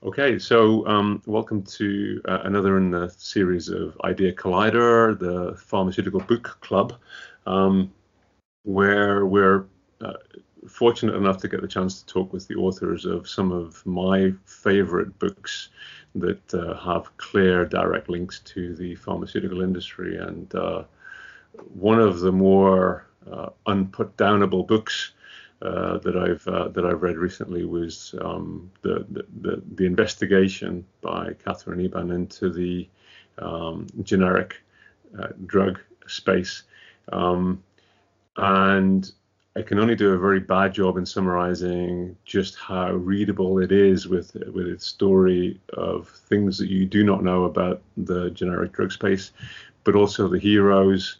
Okay, so um, welcome to uh, another in the series of Idea Collider, the Pharmaceutical Book Club, um, where we're uh, fortunate enough to get the chance to talk with the authors of some of my favorite books that uh, have clear, direct links to the pharmaceutical industry. And uh, one of the more uh, unputdownable books uh, that I've uh, that I've read recently was um, the, the, the investigation by Katherine Eban into the um, generic uh, drug space, um, and I can only do a very bad job in summarizing just how readable it is with with its story of things that you do not know about the generic drug space, but also the heroes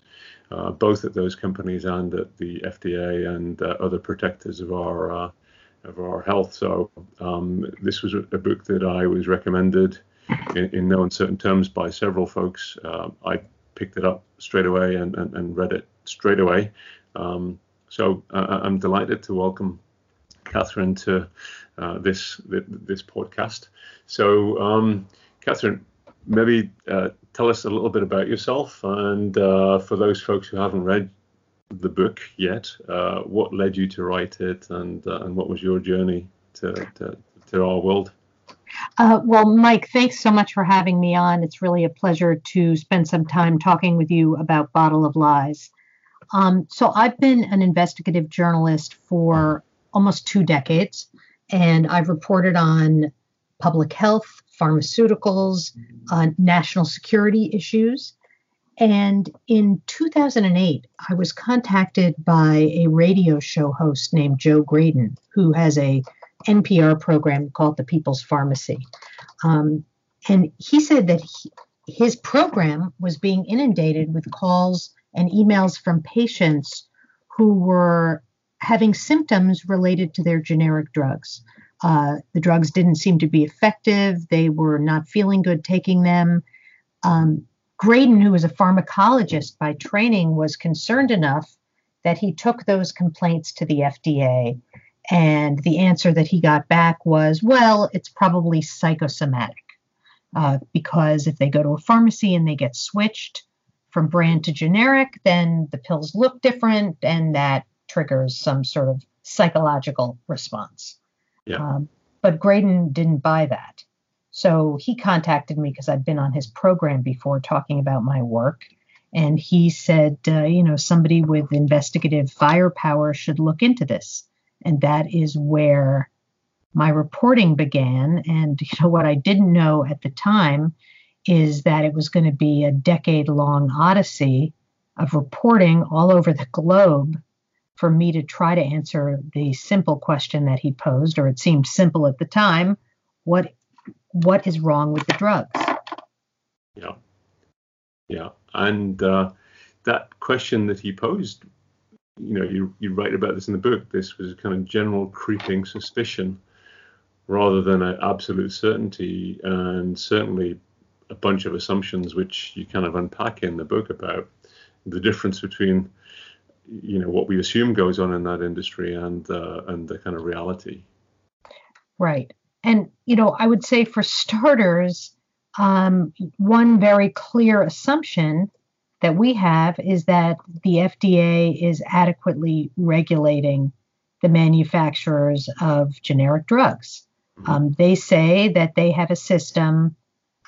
uh, both at those companies and at the FDA and uh, other protectors of our uh, of our health. So um, this was a book that I was recommended in, in no uncertain terms by several folks. Uh, I picked it up straight away and, and, and read it straight away. Um, so uh, I'm delighted to welcome Katherine to uh, this this podcast. So um, Katherine, maybe uh, tell us a little bit about yourself, and uh, for those folks who haven't read the book yet, uh, what led you to write it, and uh, and what was your journey to to, to our world? Uh, well, Mike, thanks so much for having me on. It's really a pleasure to spend some time talking with you about Bottle of Lies. Um, so, I've been an investigative journalist for almost two decades, and I've reported on public health, pharmaceuticals, uh, national security issues. And in 2008, I was contacted by a radio show host named Joe Graedon, who has a NPR program called The People's Pharmacy. Um, and he said that he, his program was being inundated with calls and emails from patients who were having symptoms related to their generic drugs. Uh, the drugs didn't seem to be effective. They were not feeling good taking them. Um, Graedon, who was a pharmacologist by training, was concerned enough that he took those complaints to the FDA. And the answer that he got back was, well, it's probably psychosomatic. Uh, because if they go to a pharmacy and they get switched from brand to generic, then the pills look different and that triggers some sort of psychological response. Yeah. Um, but Graedon didn't buy that. So he contacted me because I'd been on his program before talking about my work. And he said, uh, you know, somebody with investigative firepower should look into this. And that is where my reporting began. And, you know, what I didn't know at the time is that it was going to be a decade long odyssey of reporting all over the globe for me to try to answer the simple question that he posed, or it seemed simple at the time. What what is wrong with the drugs? Yeah, yeah, and uh, that question that he posed, you know, you you write about this in the book. This was a kind of general creeping suspicion, rather than an absolute certainty, and certainly a bunch of assumptions which you kind of unpack in the book about the difference between you know what we assume goes on in that industry and uh, and the kind of reality. Right, and you know I would say for starters, um, one very clear assumption that we have is that the FDA is adequately regulating the manufacturers of generic drugs. Mm-hmm. Um, they say that they have a system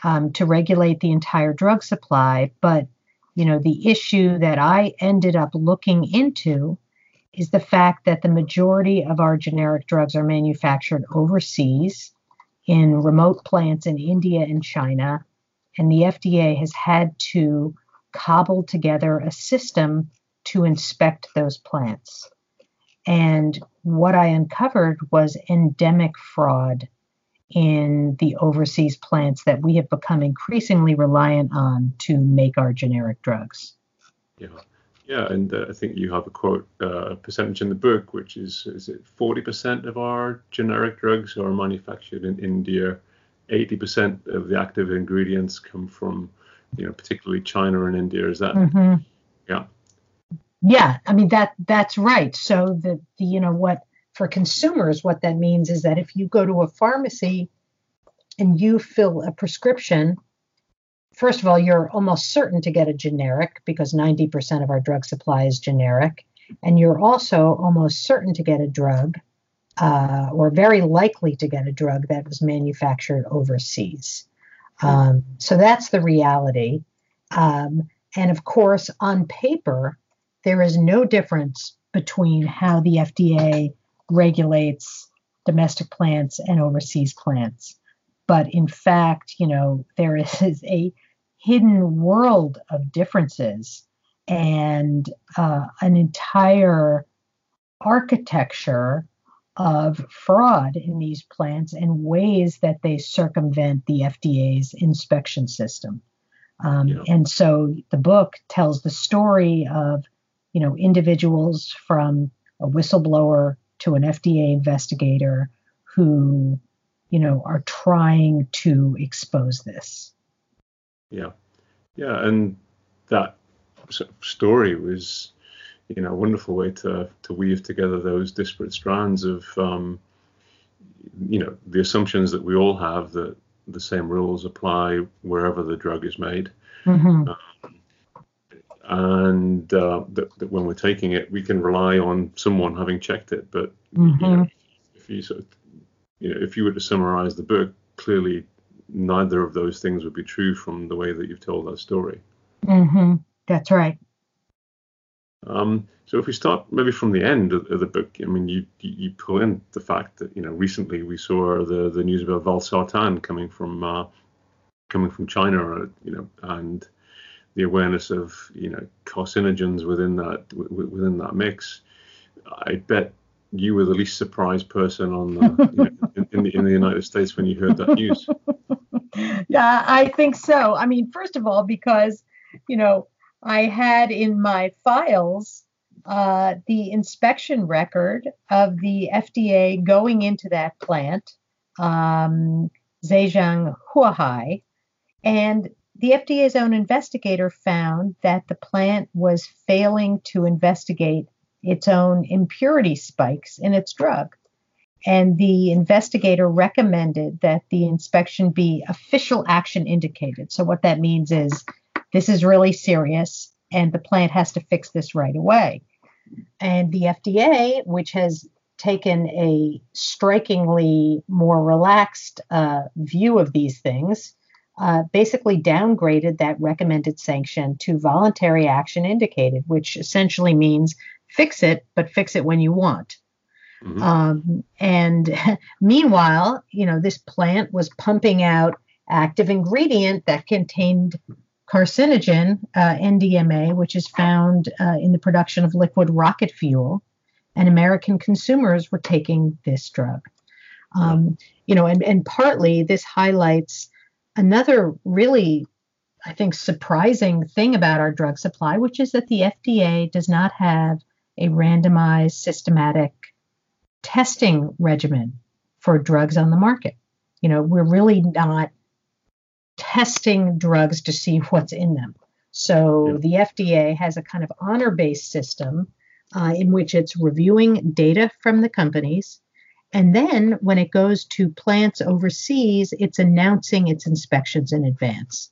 um, to regulate the entire drug supply, but you know, the issue that I ended up looking into is the fact that the majority of our generic drugs are manufactured overseas in remote plants in India and China. And the FDA has had to cobble together a system to inspect those plants. And what I uncovered was endemic fraud in the overseas plants that we have become increasingly reliant on to make our generic drugs. Yeah, yeah, and uh, I think you have a quote uh, percentage in the book, which is is it 40% of our generic drugs are manufactured in India, 80% of the active ingredients come from, you know, particularly China and India. Is that? Mm-hmm. Yeah. Yeah, I mean that that's right. So the, the you know what for consumers, what that means is that if you go to a pharmacy and you fill a prescription, first of all, you're almost certain to get a generic because 90% of our drug supply is generic. And you're also almost certain to get a drug uh, or very likely to get a drug that was manufactured overseas. Um, so that's the reality. Um, and of course, on paper, there is no difference between how the FDA regulates domestic plants and overseas plants. But in fact, you know, there is a hidden world of differences and uh, an entire architecture of fraud in these plants and ways that they circumvent the FDA's inspection system. Um, yeah. And so the book tells the story of, you know, individuals from a whistleblower to an FDA investigator who, you know, are trying to expose this. Yeah, yeah, and that story was, you know, a wonderful way to to weave together those disparate strands of, um, you know, the assumptions that we all have that the same rules apply wherever the drug is made. Mm-hmm. Um, and uh, that, that, when we're taking it, we can rely on someone having checked it. But mm-hmm. you know, if you sort of, you know, if you were to summarize the book, clearly neither of those things would be true from the way that you've told that story. Mm-hmm. That's right. Um, so if we start maybe from the end of, of, the book, I mean, you you pull in the fact that you know recently we saw the the news about valsartan coming from uh, coming from China, you know, and the awareness of you know carcinogens within that w- within that mix. I bet you were the least surprised person on the, you know, in, in, the in the United States when you heard that news. Yeah, I think so. I mean, first of all, because you know I had in my files uh, the inspection record of the FDA going into that plant, um, Zhejiang Huahai, and the FDA's own investigator found that the plant was failing to investigate its own impurity spikes in its drug. And the investigator recommended that the inspection be official action indicated. So, what that means is this is really serious and the plant has to fix this right away. And the FDA, which has taken a strikingly more relaxed uh, view of these things, uh, basically downgraded that recommended sanction to voluntary action indicated, which essentially means fix it, but fix it when you want. Mm-hmm. Um, and meanwhile, you know, this plant was pumping out active ingredient that contained carcinogen, uh, NDMA, which is found uh, in the production of liquid rocket fuel, and American consumers were taking this drug. Um, you know, and, and partly this highlights another really, I think, surprising thing about our drug supply, which is that the FDA does not have a randomized systematic testing regimen for drugs on the market. You know, we're really not testing drugs to see what's in them. So yeah. the FDA has a kind of honor based system uh, in which it's reviewing data from the companies and then when it goes to plants overseas, it's announcing its inspections in advance.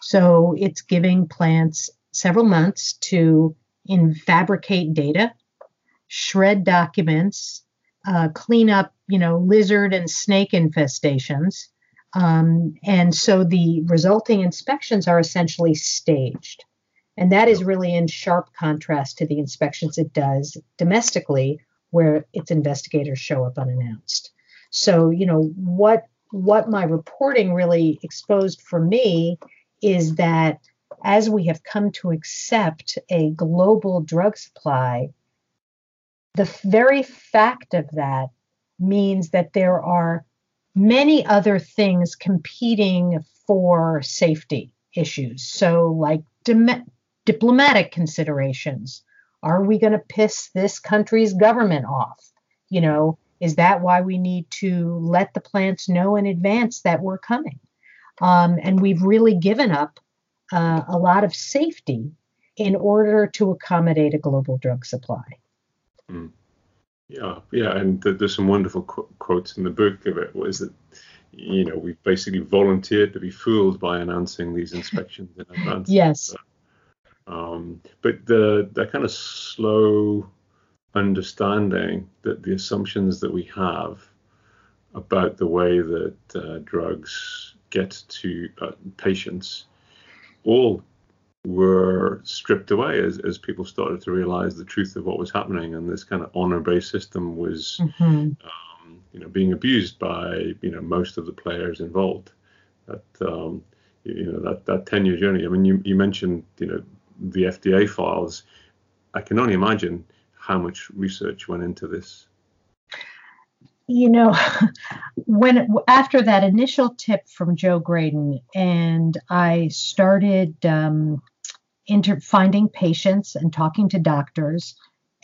So it's giving plants several months to in fabricate data, shred documents, uh, clean up, you know, lizard and snake infestations. Um, and so the resulting inspections are essentially staged. And that is really in sharp contrast to the inspections it does domestically, where its investigators show up unannounced. So, you know, what what my reporting really exposed for me is that as we have come to accept a global drug supply, the very fact of that means that there are many other things competing for safety issues. So, like diplomatic considerations, are we going to piss this country's government off? You know, is that why we need to let the plants know in advance that we're coming? Um, and we've really given up uh, a lot of safety in order to accommodate a global drug supply. Mm. Yeah, yeah, and th- there's some wonderful qu- quotes in the book of it. Was that you know, we've basically volunteered to be fooled by announcing these inspections in advance. Yes. Um, but the that kind of slow understanding that the assumptions that we have about the way that uh, drugs get to uh, patients all were stripped away as, as people started to realize the truth of what was happening and this kind of honor-based system was mm-hmm. um, you know being abused by you know most of the players involved that um, you know that that 10 year journey i mean you, you mentioned you know the fda files i can only imagine how much research went into this you know, when after that initial tip from Joe Graedon, and I started um, inter- finding patients and talking to doctors,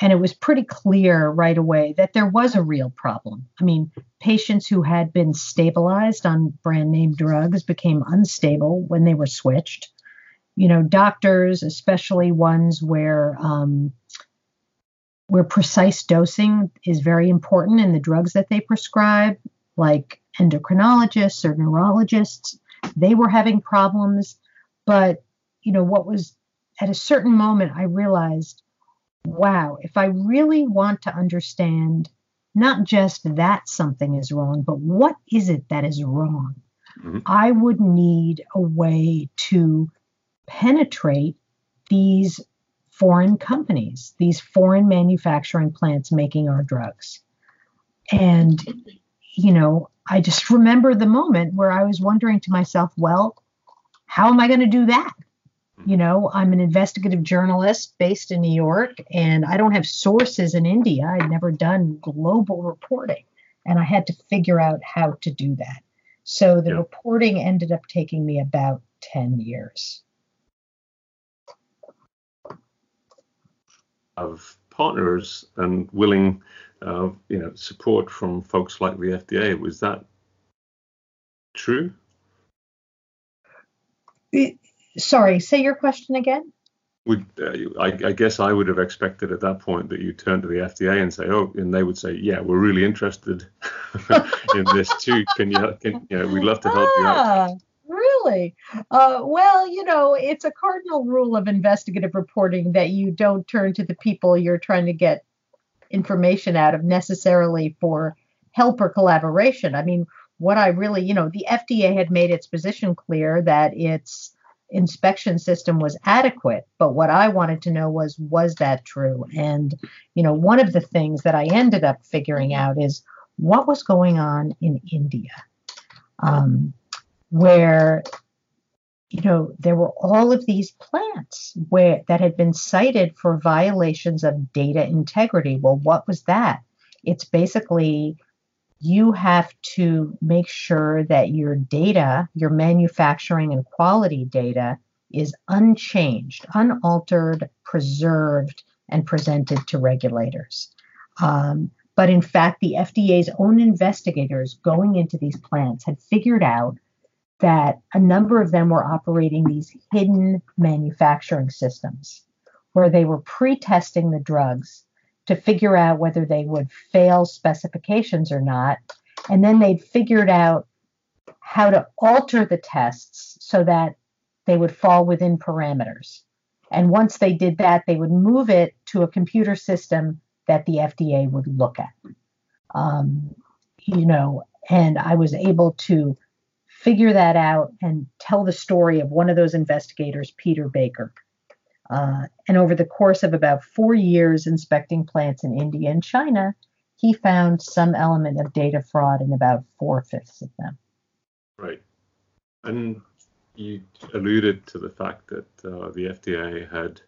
and it was pretty clear right away that there was a real problem. I mean, patients who had been stabilized on brand name drugs became unstable when they were switched. You know, doctors, especially ones where um, where precise dosing is very important in the drugs that they prescribe, like endocrinologists or neurologists. They were having problems. But, you know, what was at a certain moment, I realized, wow, if I really want to understand not just that something is wrong, but what is it that is wrong, mm-hmm. I would need a way to penetrate these foreign companies, these foreign manufacturing plants making our drugs. And, you know, I just remember the moment where I was wondering to myself, well, how am I going to do that? You know, I'm an investigative journalist based in New York, and I don't have sources in India. I'd never done global reporting, and I had to figure out how to do that. So the yeah. reporting ended up taking me about 10 years. Of partners and willing, uh, you know, support from folks like the FDA. Was that true? Sorry, say your question again. Would uh, I, I, guess I would have expected at that point that you turn to the FDA and say, oh, and they would say, yeah, we're really interested in this too. Can you, can, you know, we'd love to help ah, you out. Really? Uh, well, you know, it's a cardinal rule of investigative reporting that you don't turn to the people you're trying to get information out of necessarily for help or collaboration. I mean, what I really, you know, the FDA had made its position clear that its inspection system was adequate, but what I wanted to know was was that true? And you know, one of the things that I ended up figuring out is what was going on in India. Um, where you know there were all of these plants where that had been cited for violations of data integrity. Well what was that? It's basically you have to make sure that your data your manufacturing and quality data is unchanged unaltered preserved and presented to regulators. Um, but in fact the fda's own investigators going into these plants had figured out that a number of them were operating these hidden manufacturing systems where they were pre testing the drugs to figure out whether they would fail specifications or not. And then they'd figured out how to alter the tests so that they would fall within parameters. And once they did that, they would move it to a computer system that the FDA would look at. Um, you know, and I was able to figure that out and tell the story of one of those investigators, Peter Baker. Uh, and over the course of about four years inspecting plants in India and China, he found some element of data fraud in about four fifths of them. Right. And you alluded to the fact that uh, the FDA had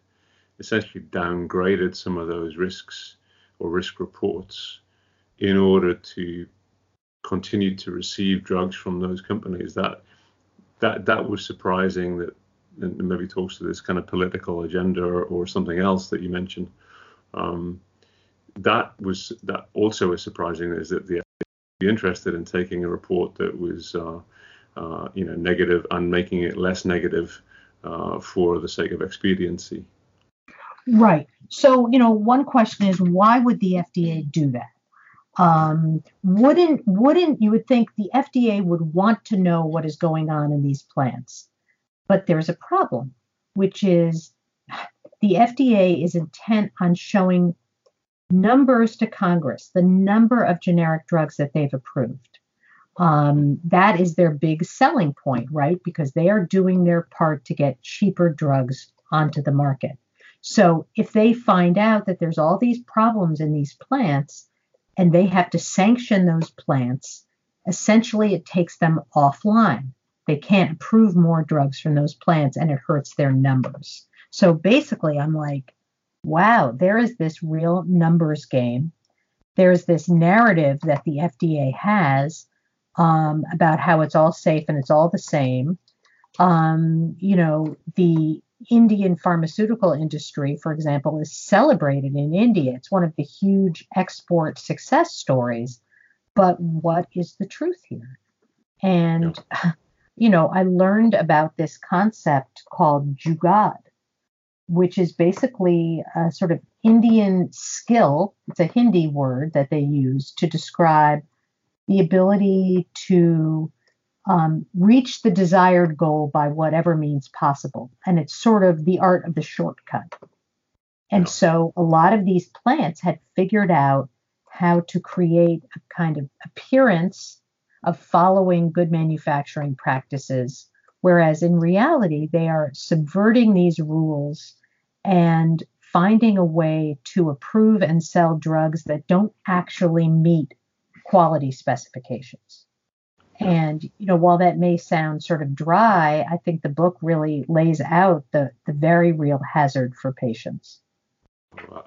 essentially downgraded some of those risks or risk reports in order to continued to receive drugs from those companies. That that that was surprising. That and maybe talks to this kind of political agenda or, or something else that you mentioned. Um, that was that also is surprising is that the be interested in taking a report that was uh, uh, you know negative and making it less negative uh, for the sake of expediency. Right. So you know one question is why would the FDA do that? Um, wouldn't wouldn't you would think the FDA would want to know what is going on in these plants, but there's a problem, which is the FDA is intent on showing numbers to Congress, the number of generic drugs that they've approved. Um, that is their big selling point, right? Because they are doing their part to get cheaper drugs onto the market. So if they find out that there's all these problems in these plants and they have to sanction those plants, essentially it takes them offline. They can't approve more drugs from those plants and it hurts their numbers. So basically, I'm like, wow, there is this real numbers game. There's this narrative that the FDA has um, about how it's all safe and it's all the same. Um, you know, the Indian pharmaceutical industry, for example, is celebrated in India. It's one of the huge export success stories. But what is the truth here? And, yeah. you know, I learned about this concept called Jugaad, which is basically a sort of Indian skill. It's a Hindi word that they use to describe the ability to um, reach the desired goal by whatever means possible. And it's sort of the art of the shortcut. And so a lot of these plants had figured out how to create a kind of appearance of following good manufacturing practices, whereas in reality, they are subverting these rules and finding a way to approve and sell drugs that don't actually meet quality specifications. And you know, while that may sound sort of dry, I think the book really lays out the the very real hazard for patients.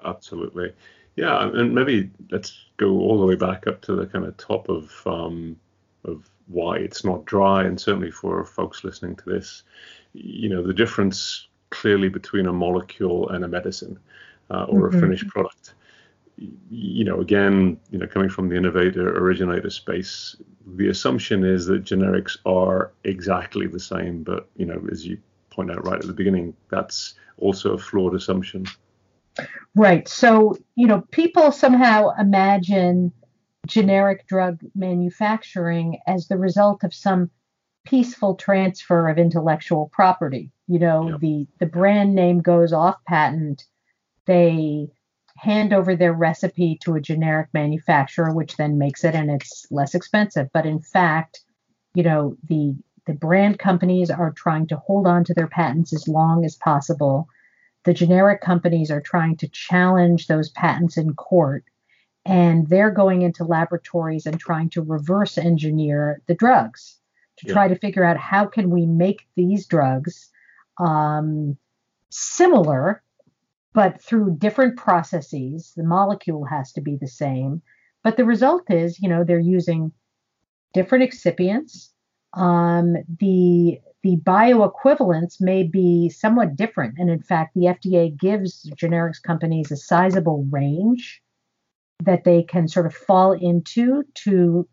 Absolutely, yeah, and maybe let's go all the way back up to the kind of top of um, of why it's not dry, and certainly for folks listening to this, you know, the difference clearly between a molecule and a medicine uh, or mm-hmm. a finished product you know, again, you know, coming from the innovator originator space, the assumption is that generics are exactly the same. But you know, as you point out right at the beginning, that's also a flawed assumption. Right. So you know, people somehow imagine generic drug manufacturing as the result of some peaceful transfer of intellectual property. You know, yep. the the brand name goes off patent. They hand over their recipe to a generic manufacturer, which then makes it and it's less expensive. But in fact, you know, the the brand companies are trying to hold on to their patents as long as possible. The generic companies are trying to challenge those patents in court. And they're going into laboratories and trying to reverse engineer the drugs to yeah. try to figure out how can we make these drugs um, similar but through different processes, the molecule has to be the same. But the result is, you know, they're using different excipients. Um, the the bioequivalence may be somewhat different, and in fact, the FDA gives generics companies a sizable range that they can sort of fall into to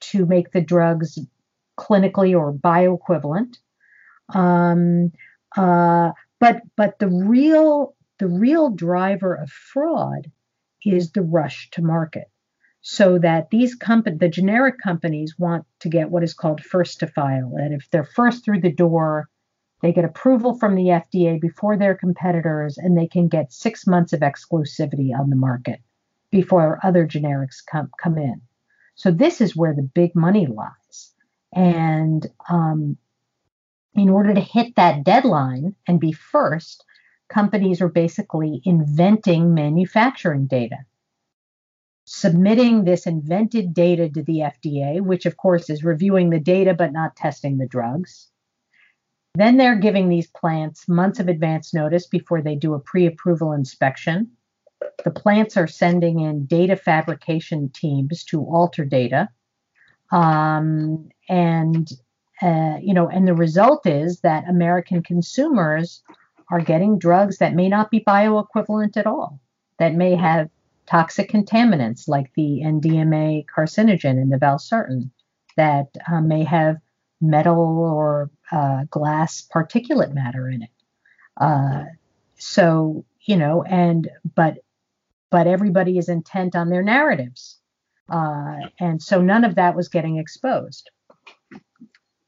to make the drugs clinically or bioequivalent. Um, uh, but but the real the real driver of fraud is the rush to market. So that these company, the generic companies want to get what is called first to file. And if they're first through the door, they get approval from the FDA before their competitors, and they can get six months of exclusivity on the market before other generics come, come in. So this is where the big money lies. And um, in order to hit that deadline and be first, companies are basically inventing manufacturing data, submitting this invented data to the FDA, which of course is reviewing the data but not testing the drugs. Then they're giving these plants months of advance notice before they do a pre approval inspection. The plants are sending in data fabrication teams to alter data. Um, and uh, you know, and the result is that American consumers are getting drugs that may not be bioequivalent at all, that may have toxic contaminants like the NDMA carcinogen in the valsartan, that uh, may have metal or uh, glass particulate matter in it. Uh, so you know, and but but everybody is intent on their narratives. Uh, and so none of that was getting exposed.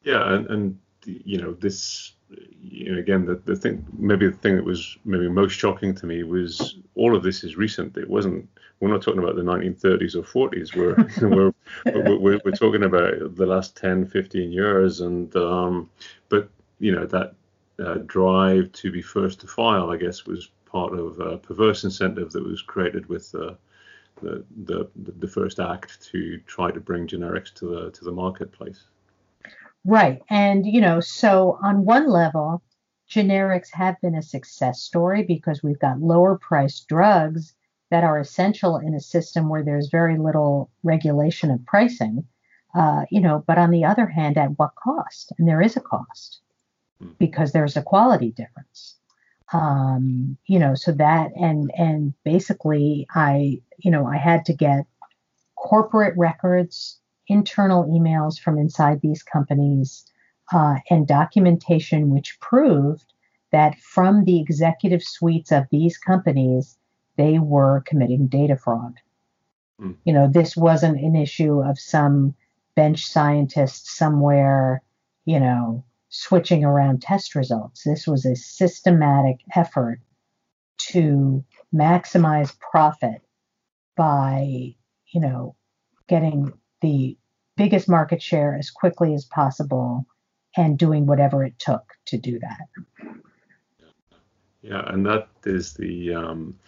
Yeah, and, and you know this you know, again, the, the thing, maybe the thing that was maybe most shocking to me was all of this is recent. It wasn't. We're not talking about the 1930s or 40s. We're we're, we're, we're talking about the last 10, 15 years, and um, but you know that uh, drive to be first to file, I guess, was part of a perverse incentive that was created with the, the the first act to try to bring generics to the to the marketplace. Right. And, you know, so on one level, generics have been a success story because we've got lower priced drugs that are essential in a system where there's very little regulation of pricing. Uh, you know, but on the other hand, at what cost? And there is a cost hmm. because there's a quality difference. Um, you know, so that and and basically, I you know I had to get corporate records internal emails from inside these companies uh, and documentation which proved that from the executive suites of these companies, they were committing data fraud. Mm. You know, this wasn't an issue of some bench scientist somewhere, you know, switching around test results. This was a systematic effort to maximize profit by, you know, getting the biggest market share as quickly as possible and doing whatever it took to do that. Yeah, and that is the um,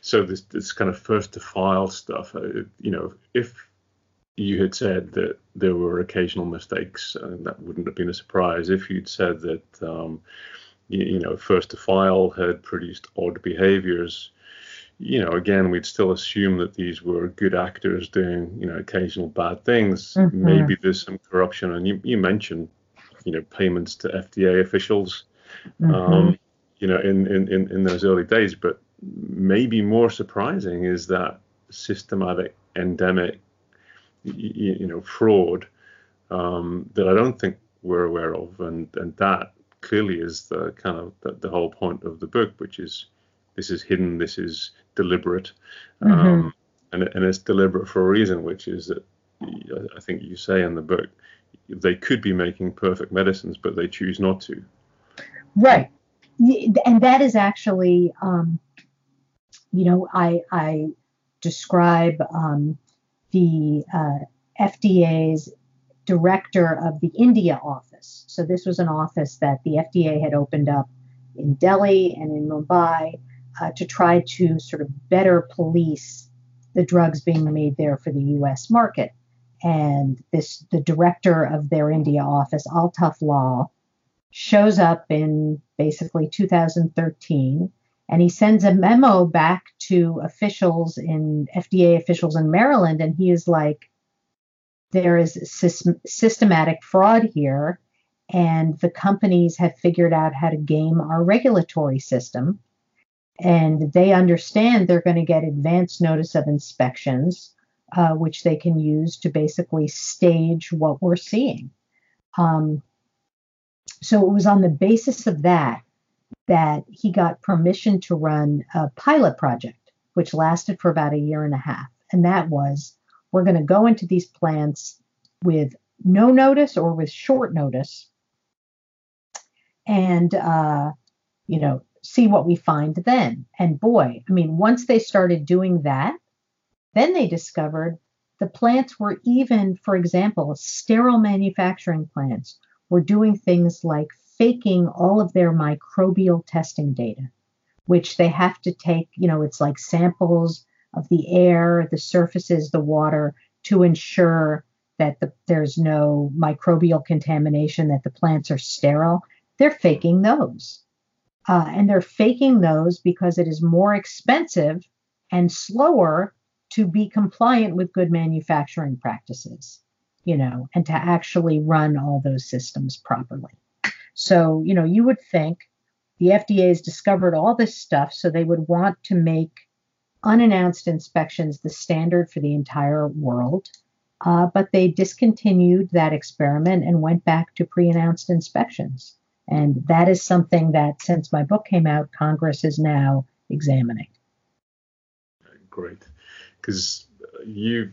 so this this kind of first to file stuff. Uh, you know, if you had said that there were occasional mistakes, uh, that wouldn't have been a surprise. If you'd said that um, you, you, know first to file had produced odd behaviors, you know, again, we'd still assume that these were good actors doing, you know, occasional bad things. Mm-hmm. Maybe there's some corruption. And you, you mentioned, you know, payments to FDA officials, mm-hmm. um, you know, in, in, in those early days. But maybe more surprising is that systematic, endemic, you, you know, fraud um, that I don't think we're aware of. And, and that clearly is the kind of the, the whole point of the book, which is this is hidden, this is deliberate, mm-hmm. um, and and it's deliberate for a reason, which is that I think you say in the book they could be making perfect medicines, but they choose not to. Right, and that is actually, um, you know, I I describe um, the uh, FDA's director of the India office. So this was an office that the FDA had opened up in Delhi and in Mumbai uh, to try to sort of better police the drugs being made there for the U.S. market. And this, the director of their India office, Altaf Lal, shows up in basically 2013, and he sends a memo back to officials in FDA officials in Maryland, and he is like, "There is systematic fraud here." And the companies have figured out how to game our regulatory system and they understand they're going to get advance notice of inspections, uh, which they can use to basically stage what we're seeing. Um, so it was on the basis of that that he got permission to run a pilot project, which lasted for about a year and a half. And that was we're going to go into these plants with no notice or with short notice. And, uh, you know, see what we find then. And boy, I mean, once they started doing that, then they discovered the plants were even, for example, sterile manufacturing plants were doing things like faking all of their microbial testing data, which they have to take, you know, it's like samples of the air, the surfaces, the water to ensure that the, there's no microbial contamination, that the plants are sterile. They're faking those. Uh, and they're faking those because it is more expensive and slower to be compliant with good manufacturing practices, you know, and to actually run all those systems properly. So, you know, you would think the FDA has discovered all this stuff, so they would want to make unannounced inspections the standard for the entire world. Uh, but they discontinued that experiment and went back to pre announced inspections. And that is something that, since my book came out, Congress is now examining. Great. Because you,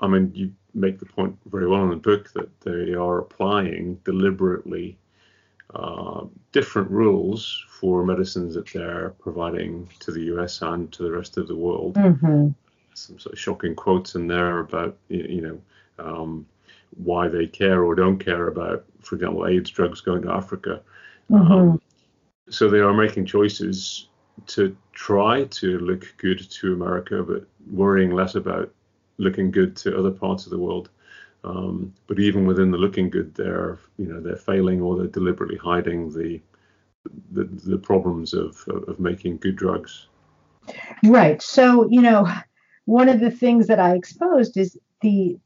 I mean, you make the point very well in the book that they are applying deliberately uh, different rules for medicines that they're providing to the US and to the rest of the world. Mm-hmm. Some sort of shocking quotes in there about, you know, um, why they care or don't care about, for example, AIDS drugs going to Africa. Mm-hmm. Um, so they are making choices to try to look good to America, but worrying less about looking good to other parts of the world. Um, but even within the looking good, they're you know they're failing or they're deliberately hiding the the, the problems of, of making good drugs. Right. So you know, one of the things that I exposed is the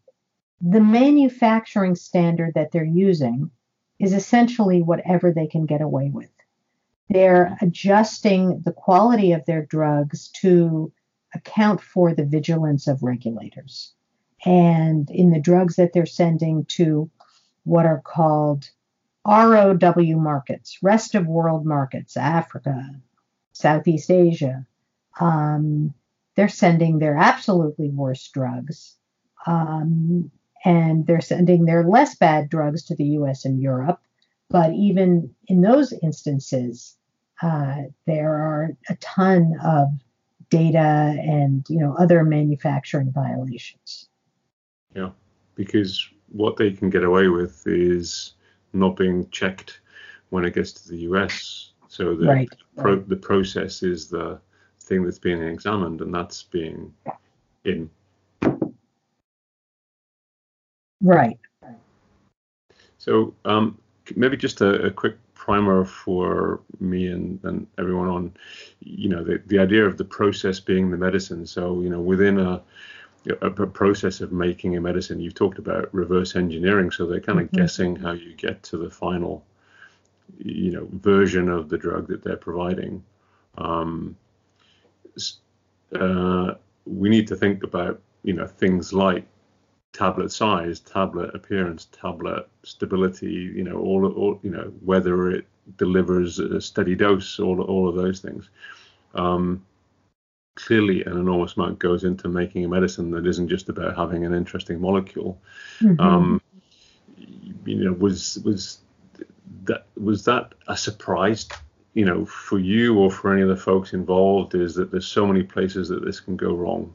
the manufacturing standard that they're using is essentially whatever they can get away with. They're adjusting the quality of their drugs to account for the vigilance of regulators. And in the drugs that they're sending to what are called ROW markets, rest of world markets, Africa, Southeast Asia, um, they're sending their absolutely worst drugs. Um, and they're sending their less bad drugs to the US and Europe. But even in those instances, uh, there are a ton of data and you know other manufacturing violations. Yeah, because what they can get away with is not being checked when it gets to the US. So the right, pro- the process is the thing that's being examined, and that's being in. Right. So um, maybe just a, a quick primer for me and, and everyone on, you know, the, the idea of the process being the medicine. So, you know, within a, a, process of making a medicine, you've talked about reverse engineering. So they're kind of mm-hmm. guessing how you get to the final, you know, version of the drug that they're providing. Um, uh, we need to think about, you know, things like tablet size, tablet appearance, tablet stability, you know, all, all you know, whether it delivers a steady dose, all, all of those things. Um, clearly, an enormous amount goes into making a medicine that isn't just about having an interesting molecule. Mm-hmm. Um, you know, was was that was that a surprise you know, for you or for any of the folks involved is that there's so many places that this can go wrong.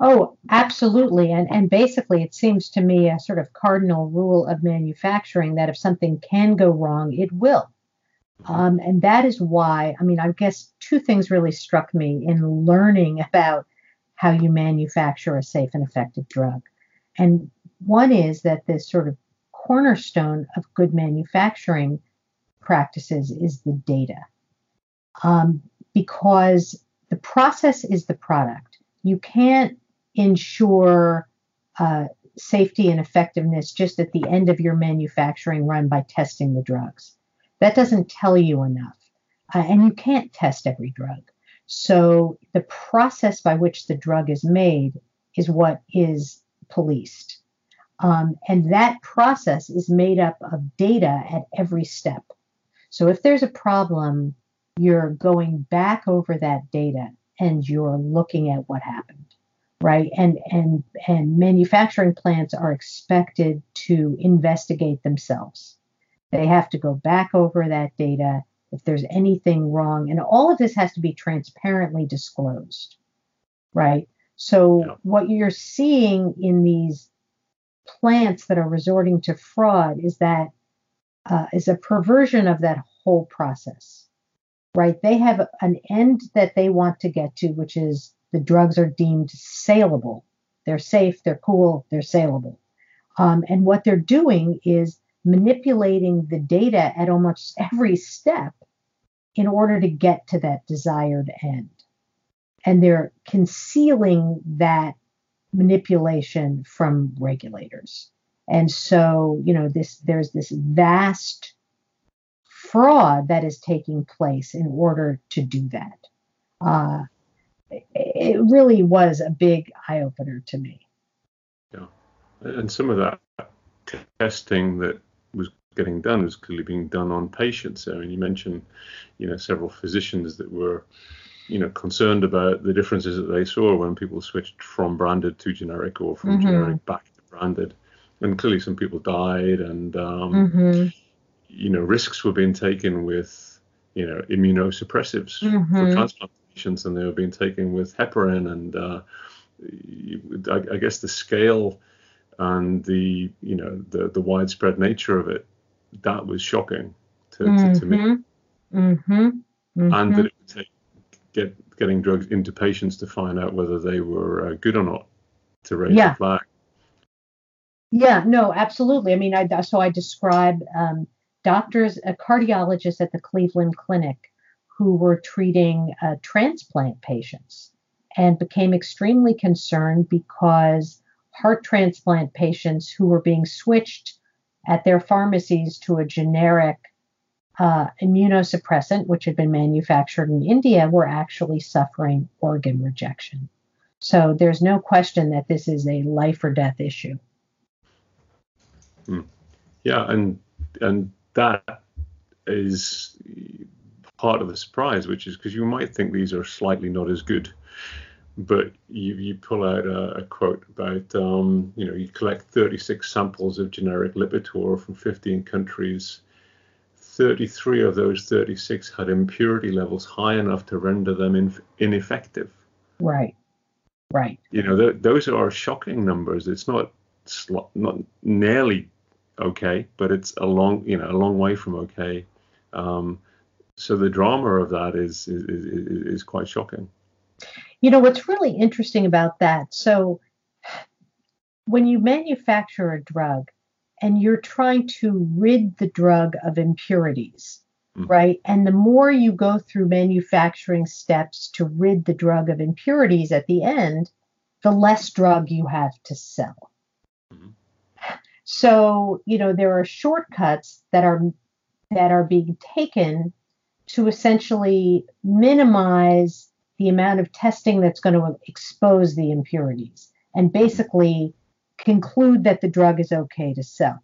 Oh, absolutely. And, and basically, it seems to me a sort of cardinal rule of manufacturing that if something can go wrong, it will. Um, and that is why, I mean, I guess two things really struck me in learning about how you manufacture a safe and effective drug. And one is that this sort of cornerstone of good manufacturing practices is the data. Um, because the process is the product. You can't ensure uh, safety and effectiveness just at the end of your manufacturing run by testing the drugs. That doesn't tell you enough. Uh, and you can't test every drug. So the process by which the drug is made is what is policed. Um, and that process is made up of data at every step. So if there's a problem, you're going back over that data and you're looking at what happened right? And and and manufacturing plants are expected to investigate themselves. They have to go back over that data if there's anything wrong. And all of this has to be transparently disclosed right? So yeah. what you're seeing in these plants that are resorting to fraud is that uh, is a perversion of that whole process right? They have an end that they want to get to which is the drugs are deemed saleable. They're safe, they're cool, they're saleable. Um, and what they're doing is manipulating the data at almost every step in order to get to that desired end. And they're concealing that manipulation from regulators. And so, you know, this there's this vast fraud that is taking place in order to do that. Uh, it really was a big eye opener to me. Yeah, and some of that testing that was getting done was clearly being done on patients. I mean, you mentioned, you know, several physicians that were you know, concerned about the differences that they saw when people switched from branded to generic or from Mhm. generic back to branded. And clearly, some people died, and um, Mhm. you know, risks were being taken with you know immunosuppressives for Mhm. transplant patients, and they were being taken with heparin, and uh, you- I, I guess the scale and the you know the the widespread nature of it that was shocking to, to, to me Mhm. Mhm. and Mhm. that it would take get getting drugs into patients to find out whether they were uh, good or not to raise Yeah. the flag. Yeah, no, absolutely. I mean, I so I describe um, doctors, a cardiologist at the Cleveland Clinic, who were treating uh, transplant patients, and became extremely concerned because heart transplant patients who were being switched at their pharmacies to a generic uh, immunosuppressant, which had been manufactured in India, were actually suffering organ rejection. So there's no question that this is a life or death issue. Yeah, and and that is part of the surprise, which is because you might think these are slightly not as good, but you you pull out a, a quote about um, you know you collect 36 samples of generic Lipitor from 15 countries. 33 of those 36 had impurity levels high enough to render them in, ineffective. Right. Right. You know, th- those are shocking numbers. It's not sl- not nearly okay, but it's a long, you know, a long way from okay. Um, so the drama of that is is, is is quite shocking. You know what's really interesting about that? So when you manufacture a drug and you're trying to rid the drug of impurities, Mm. right? And the more you go through manufacturing steps to rid the drug of impurities at the end, the less drug you have to sell. Mhm. So, you know, there are shortcuts that are that are being taken to essentially minimize the amount of testing that's going to expose the impurities and basically conclude that the drug is okay to sell.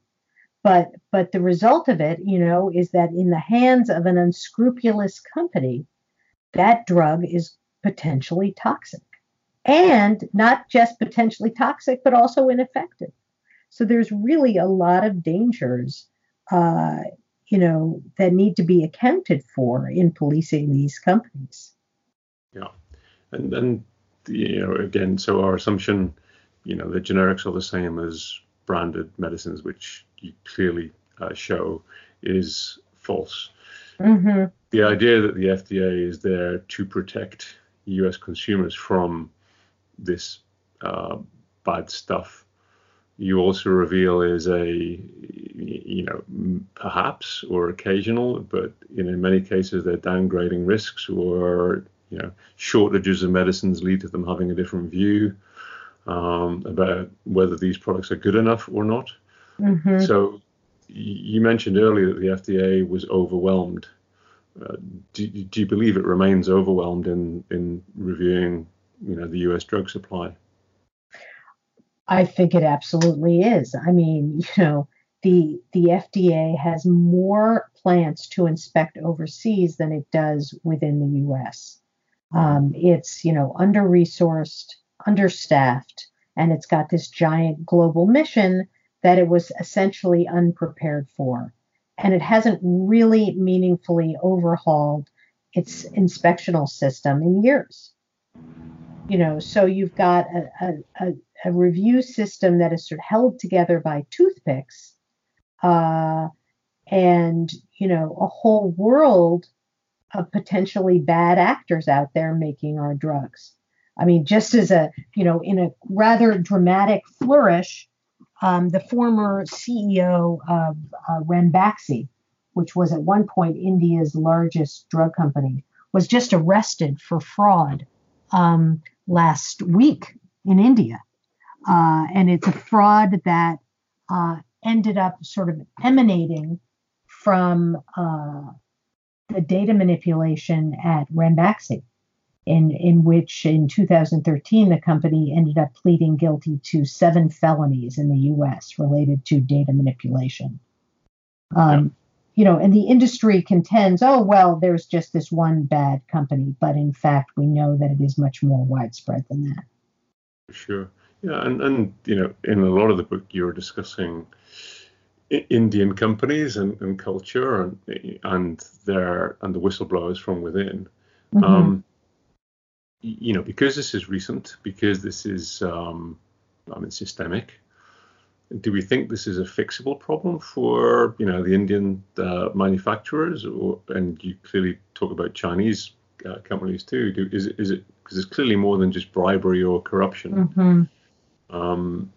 But but the result of it, you know, is that in the hands of an unscrupulous company, that drug is potentially toxic. And not just potentially toxic, but also ineffective. So there's really a lot of dangers uh, you know, that need to be accounted for in policing these companies. Yeah, and then you know again, so our assumption, you know, the generics are the same as branded medicines, which you clearly uh, show is false. Mm-hmm. the idea that the FDA is there to protect U.S. consumers from this uh, bad stuff, you also reveal is a, you know, perhaps or occasional, but in many cases they're downgrading risks or you know, shortages of medicines lead to them having a different view um, about whether these products are good enough or not. Mm-hmm. So you mentioned earlier that the FDA was overwhelmed. Uh, do, do you believe it remains overwhelmed in, in reviewing, you know, the U.S. drug supply? I think it absolutely is. I mean, you know, the the FDA has more plants to inspect overseas than it does within the U.S. Um, it's you know under resourced, understaffed, and it's got this giant global mission that it was essentially unprepared for, and it hasn't really meaningfully overhauled its inspectional system in years. You know, so you've got a, a, a review system that is sort of held together by toothpicks uh, and you know a whole world of potentially bad actors out there making our drugs. I mean just as a you know in a rather dramatic flourish um, the former ceo of uh, ranbaxy which was at one point india's largest drug company was just arrested for fraud. Um, last week in india uh, and it's a fraud that uh, ended up sort of emanating from uh, the data manipulation at Ranbaxy, in, in which in 2013 the company ended up pleading guilty to seven felonies in the US related to data manipulation. Um, you know, and the industry contends, oh, well, there's just this one bad company. But in fact, we know that it is much more widespread than that. Sure. Yeah. And, and you know, in a lot of the book, you're discussing Indian companies and, and culture and and their and the whistleblowers from within. Mm-hmm. Um, you know, because this is recent, because this is um, I mean systemic, do we think this is a fixable problem for you know the Indian uh, manufacturers, or, and you clearly talk about Chinese uh, companies too? Do, is it is it because it's clearly more than just bribery or corruption? Mm-hmm. Um,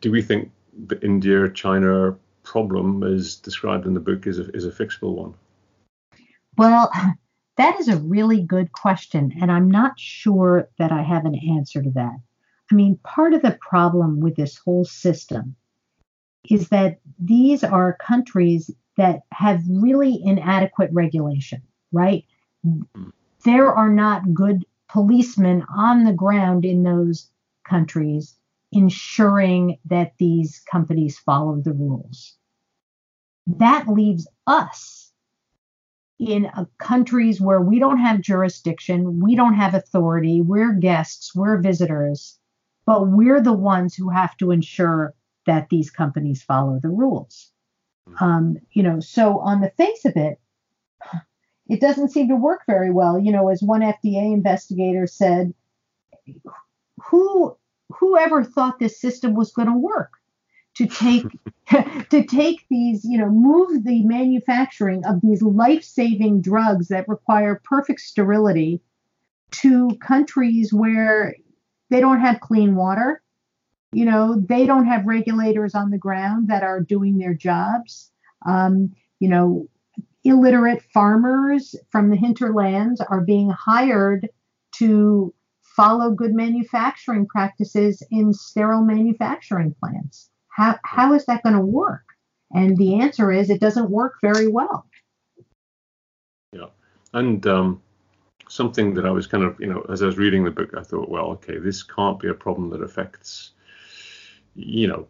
do we think the India China problem, as described in the book, is a, is a fixable one? Well, that is a really good question, and I'm not sure that I have an answer to that. I mean, part of the problem with this whole system is that these are countries that have really inadequate regulation, right? There are not good policemen on the ground in those countries ensuring that these companies follow the rules. That leaves us in countries where we don't have jurisdiction, we don't have authority, we're guests, we're visitors, but we're the ones who have to ensure that these companies follow the rules. Hmm. Um, you know, so on the face of it, it doesn't seem to work very well. You know, as one FDA investigator said, who whoever thought this system was going to work to take to take these, you know, move the manufacturing of these life-saving drugs that require perfect sterility to countries where they don't have clean water, you know, they don't have regulators on the ground that are doing their jobs. Um, you know, illiterate farmers from the hinterlands are being hired to follow good manufacturing practices in sterile manufacturing plants. How, how is that going to work? And the answer is it doesn't work very well. Yeah. And um, something that I was kind of, you know, as I was reading the book, I thought, well, okay, this can't be a problem that affects, you know,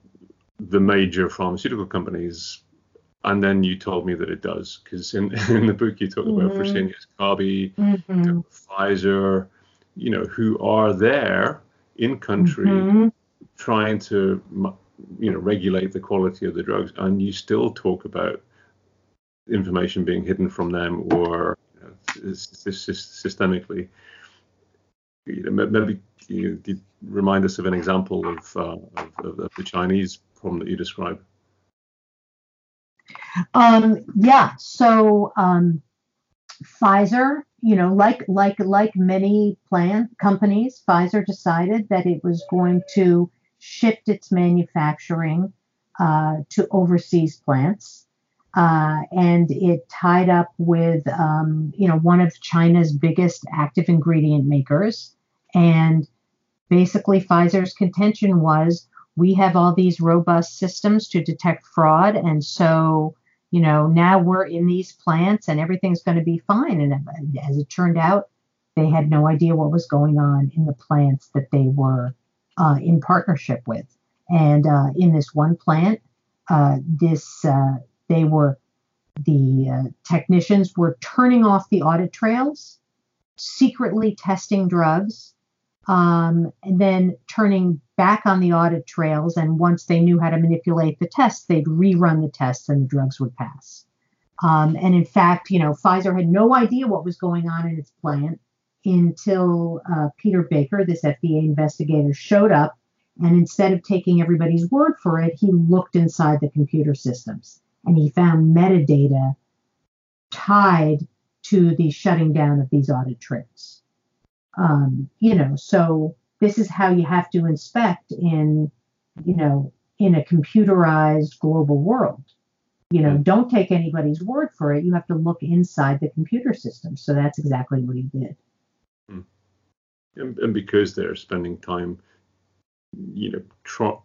the major pharmaceutical companies and then you told me that it does because in, in the book you talk mm-hmm. about Fresenius Kabi, mm-hmm. Pfizer, you know, who are there in country mm-hmm. trying to, you know, regulate the quality of the drugs, and you still talk about information being hidden from them or you know, systemically. Know, maybe you, you remind us of an example of, uh, of, of the Chinese problem that you described. Um, yeah. So um, Pfizer, you know, like like like many plant companies, Pfizer decided that it was going to shift its manufacturing uh, to overseas plants. Uh, and it tied up with, um, you know, one of China's biggest active ingredient makers. And basically, Pfizer's contention was we have all these robust systems to detect fraud. And so you know, now we're in these plants and everything's going to be fine. And as it turned out, they had no idea what was going on in the plants that they were uh, in partnership with. And uh, in this one plant, uh, this uh, they were the uh, technicians were turning off the audit trails, secretly testing drugs, um, and then turning back on the audit trails. And once they knew how to manipulate the tests, they'd rerun the tests and the drugs would pass. Um, and in fact, you know, Pfizer had no idea what was going on in its plant until uh, Peter Baker, this FDA investigator, showed up. And instead of taking everybody's word for it, he looked inside the computer systems and he found metadata tied to the shutting down of these audit trails. Um, you know, so this is how you have to inspect in, you know, in a computerized global world. You know, don't take anybody's word for it. You have to look inside the computer system. So that's exactly what he did. Hmm. And, and because they're spending time, you know, try,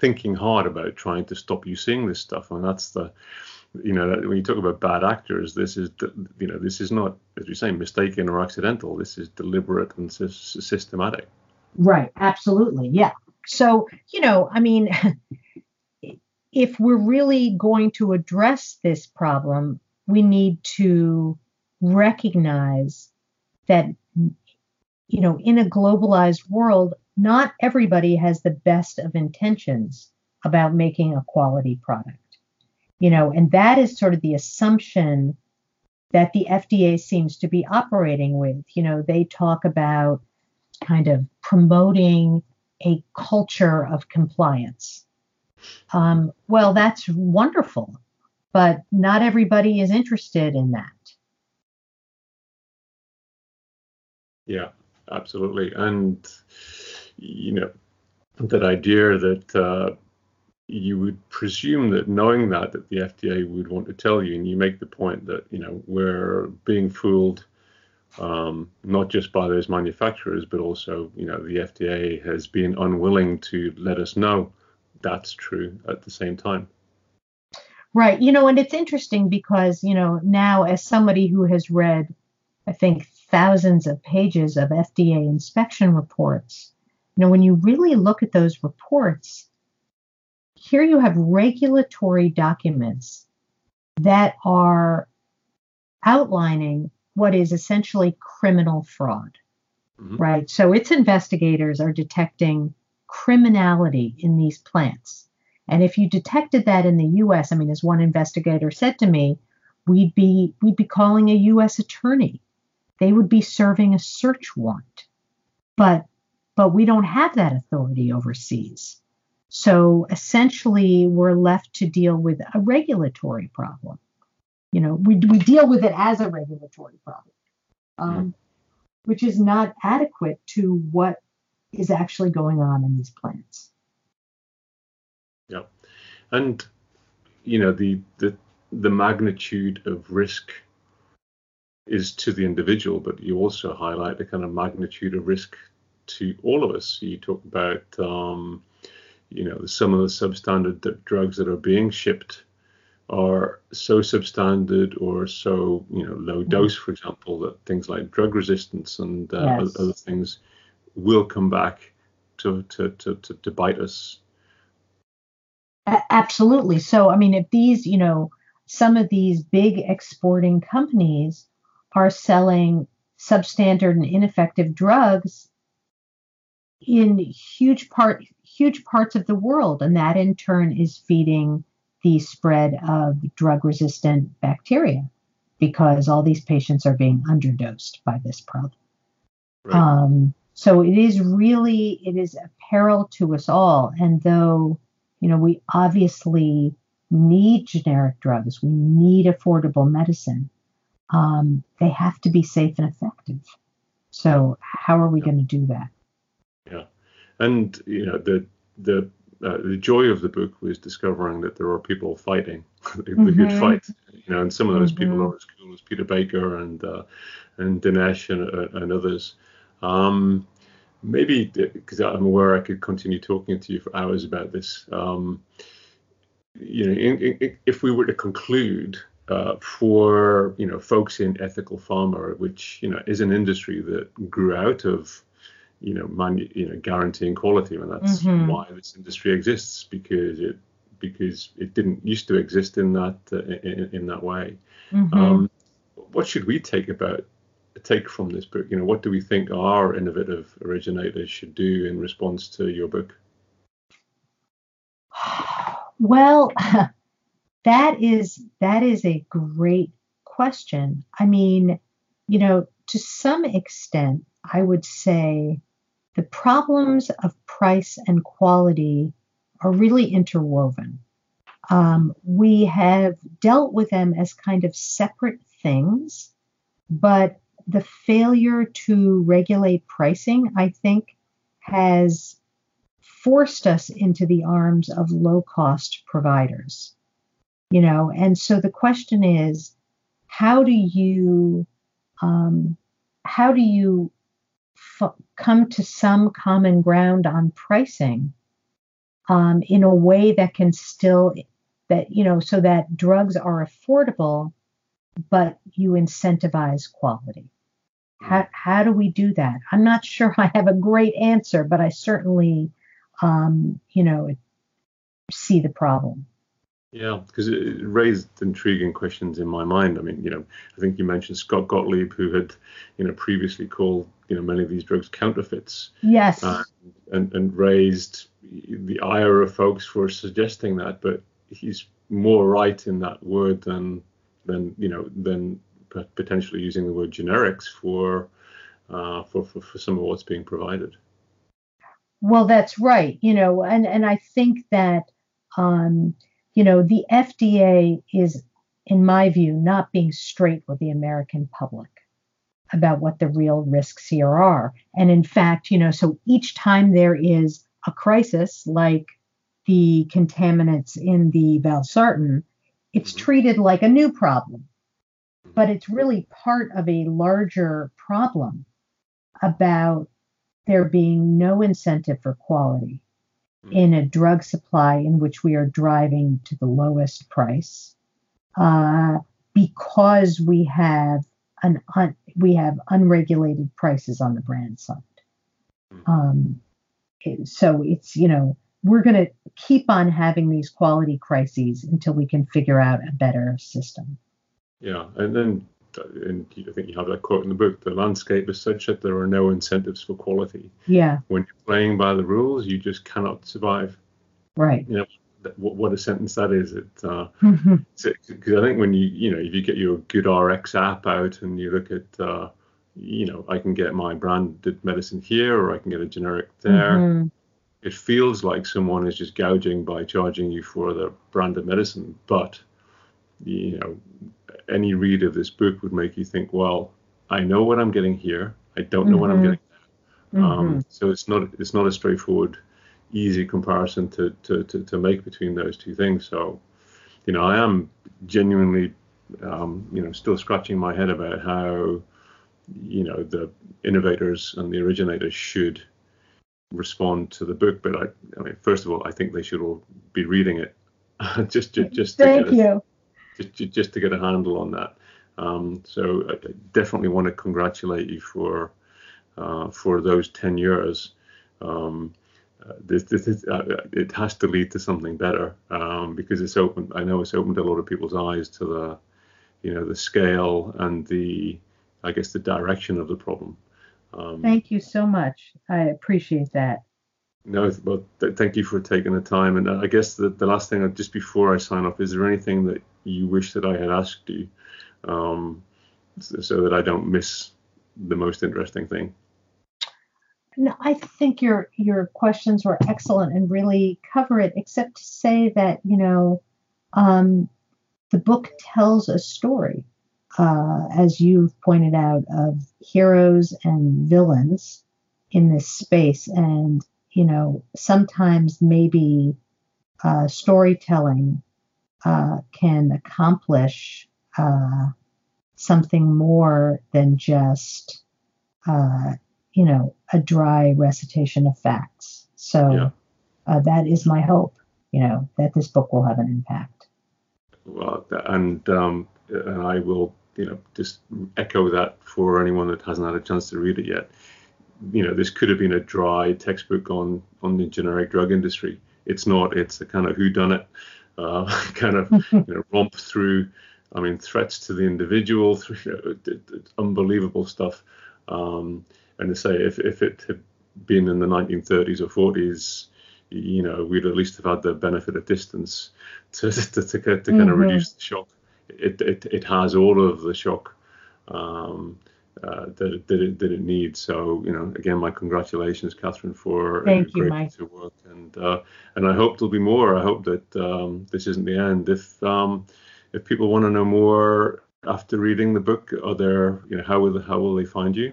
thinking hard about trying to stop you seeing this stuff, and that's the you know when you talk about bad actors this is you know this is not as we say mistaken or accidental. This is deliberate and systematic. Right. Absolutely. Yeah. So you know i mean if we're really going to address this problem, we need to recognize that, you know, in a globalized world, not everybody has the best of intentions about making a quality product. You know, and that is sort of the assumption that the FDA seems to be operating with. You know, they talk about kind of promoting a culture of compliance. Um, well, that's wonderful, but not everybody is interested in that. Yeah, absolutely. And, you know, that idea that uh, you would presume that knowing that, that the FDA would want to tell you, and you make the point that, you know, we're being fooled um, not just by those manufacturers, but also, you know, the FDA has been unwilling to let us know that's true at the same time. Right. You know, and it's interesting because, you know, now as somebody who has read, I think, thousands of pages of FDA inspection reports, you know, when you really look at those reports, here you have regulatory documents that are outlining what is essentially criminal fraud, mm-hmm. right? So its investigators are detecting criminality in these plants. And if you detected that in the US, I mean, as one investigator said to me, we'd be we'd be calling a US attorney. They would be serving a search warrant. But but we don't have that authority overseas. So essentially, we're left to deal with a regulatory problem. You know, we, we deal with it as a regulatory problem, um, which is not adequate to what is actually going on in these plants. Yeah, and you know the the the magnitude of risk is to the individual, but you also highlight the kind of magnitude of risk to all of us. You talk about um, you know some of the substandard drugs that are being shipped are so substandard or so you know low mm-hmm. dose, for example, that things like drug resistance and uh, yes. other things will come back to, to to, to to bite us. Absolutely. So I mean, if these you know some of these big exporting companies are selling substandard and ineffective drugs in huge part huge parts of the world and that in turn is feeding the spread of drug resistant bacteria because all these patients are being underdosed by this problem. Right. Um, so it is really it is a peril to us all. And though you know we obviously need generic drugs, we need affordable medicine. Um, they have to be safe and effective. So how are we going to do that? And you know the the uh, the joy of the book was discovering that there are people fighting the, mm-hmm. good fight, you know, and some of those mm-hmm. people are as cool as Peter Baker and uh, and Dinesh and, uh, and others. Um, maybe because I'm aware I could continue talking to you for hours about this. Um, you know, in, in, if we were to conclude uh, for you know folks in ethical pharma, which you know is an industry that grew out of you know, man, you know, guaranteeing quality, and that's mm-hmm. why this industry exists because it because it didn't used to exist in that uh, in, in, that way. Mm-hmm. Um, what should we take about take from this book? You know, what do we think our innovative originators should do in response to your book? Well, that is that is a great question. I mean, you know, to some extent, I would say the problems of price and quality are really interwoven. Um, we have dealt with them as kind of separate things, but the failure to regulate pricing, I think, has forced us into the arms of low cost providers. You know, and so the question is, how do you um, how do you f- come to some common ground on pricing um, in a way that can still that you know so that drugs are affordable but you incentivize quality. How, how do we do that? I'm not sure i have a great answer but i certainly um, you know see the problem. Yeah, because it raised intriguing questions in my mind. I mean, you know, I think you mentioned Scott Gottlieb, who had, you know, previously called, you know, many of these drugs counterfeits. Yes. Uh, and and raised the ire of folks for suggesting that, but he's more right in that word than than you know than potentially using the word generics for uh, for, for for some of what's being provided. Well, that's right. You know, and and I think that um, you know the FDA is, in my view, not being straight with the American public about what the real risks here are. And in fact, you know, so each time there is a crisis like the contaminants in the valsartan, it's mm-hmm. treated like a new problem. But it's really part of a larger problem about there being no incentive for quality mm-hmm. in a drug supply in which we are driving to the lowest price uh, because we have an un, we have unregulated prices on the brand side. Mm-hmm. Um, so it's you know we're going to keep on having these quality crises until we can figure out a better system. Yeah, and then and I think you have that quote in the book: the landscape is such that there are no incentives for quality. Yeah. When you're playing by the rules, you just cannot survive. Right. You know what, what a sentence that is. It because uh, I think when you you know if you get your Good RX app out and you look at uh, you know I can get my branded medicine here or I can get a generic there. Mm-hmm it feels like someone is just gouging by charging you for the branded medicine. But you know, any read of this book would make you think, well, I know what I'm getting here. I don't know mm-hmm. what I'm mm-hmm. getting. Um, mm-hmm. Um, so it's not it's not a straightforward, easy comparison to, to, to, to, make between those two things. So, you know, I am genuinely, um, you know, still scratching my head about how, you know, the innovators and the originators should respond to the book, but I, I mean, first of all, I think they should all be reading it, just just just to you. A, just, just to get a handle on that. Um, so I definitely want to congratulate you for uh, for those ten years. Um, uh, this, this is, uh, it has to lead to something better um, because it's opened. I know it's opened a lot of people's eyes to the, you know, the scale and the, I guess, the direction of the problem. Um, thank you so much. I appreciate that. No, well, th- thank you for taking the time. And I guess the, the last thing, just before I sign off, is there anything that you wish that I had asked you um, so, so that I don't miss the most interesting thing? No, I think your your questions were excellent and really cover it, except to say that you know um, the book tells a story uh, as you've pointed out, of heroes and villains in this space. And, you know, sometimes maybe uh, storytelling uh, can accomplish uh, something more than just, uh, you know, a dry recitation of facts. So yeah. Uh, that is my hope, you know, that this book will have an impact. Well, and um, and I will you know, just echo that for anyone that hasn't had a chance to read it yet. You know, this could have been a dry textbook on on the generic drug industry. It's not. It's a kind of whodunit, uh, kind of you know, romp through. I mean, threats to the individual, through you know, unbelievable stuff. Um, and to say, if if it had been in the 1930s or 40s, you know, we'd at least have had the benefit of distance to to, to, to, to kind mm-hmm. of reduce the shock it, it, it has all of the shock um, uh, that, that, it, that it needs. So, you know, again, my congratulations, Katherine, for Thank a great piece of work. And, uh, and I hope there'll be more. I hope that um, this isn't the end. If, um, if people want to know more after reading the book, are there, you know, how will, how will they find you?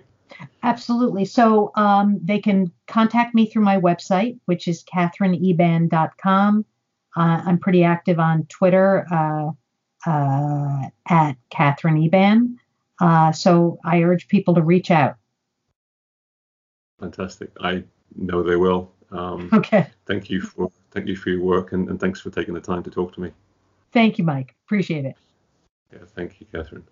Absolutely. So um, they can contact me through my website, which is katherineeban.com. Uh, I'm pretty active on Twitter. Uh, uh, at Katherine Eban. Uh, so I urge people to reach out. Fantastic. I know they will. Um, okay. Thank you for thank you for your work and, and thanks for taking the time to talk to me. Thank you, Mike. Appreciate it. Yeah, thank you, Katherine.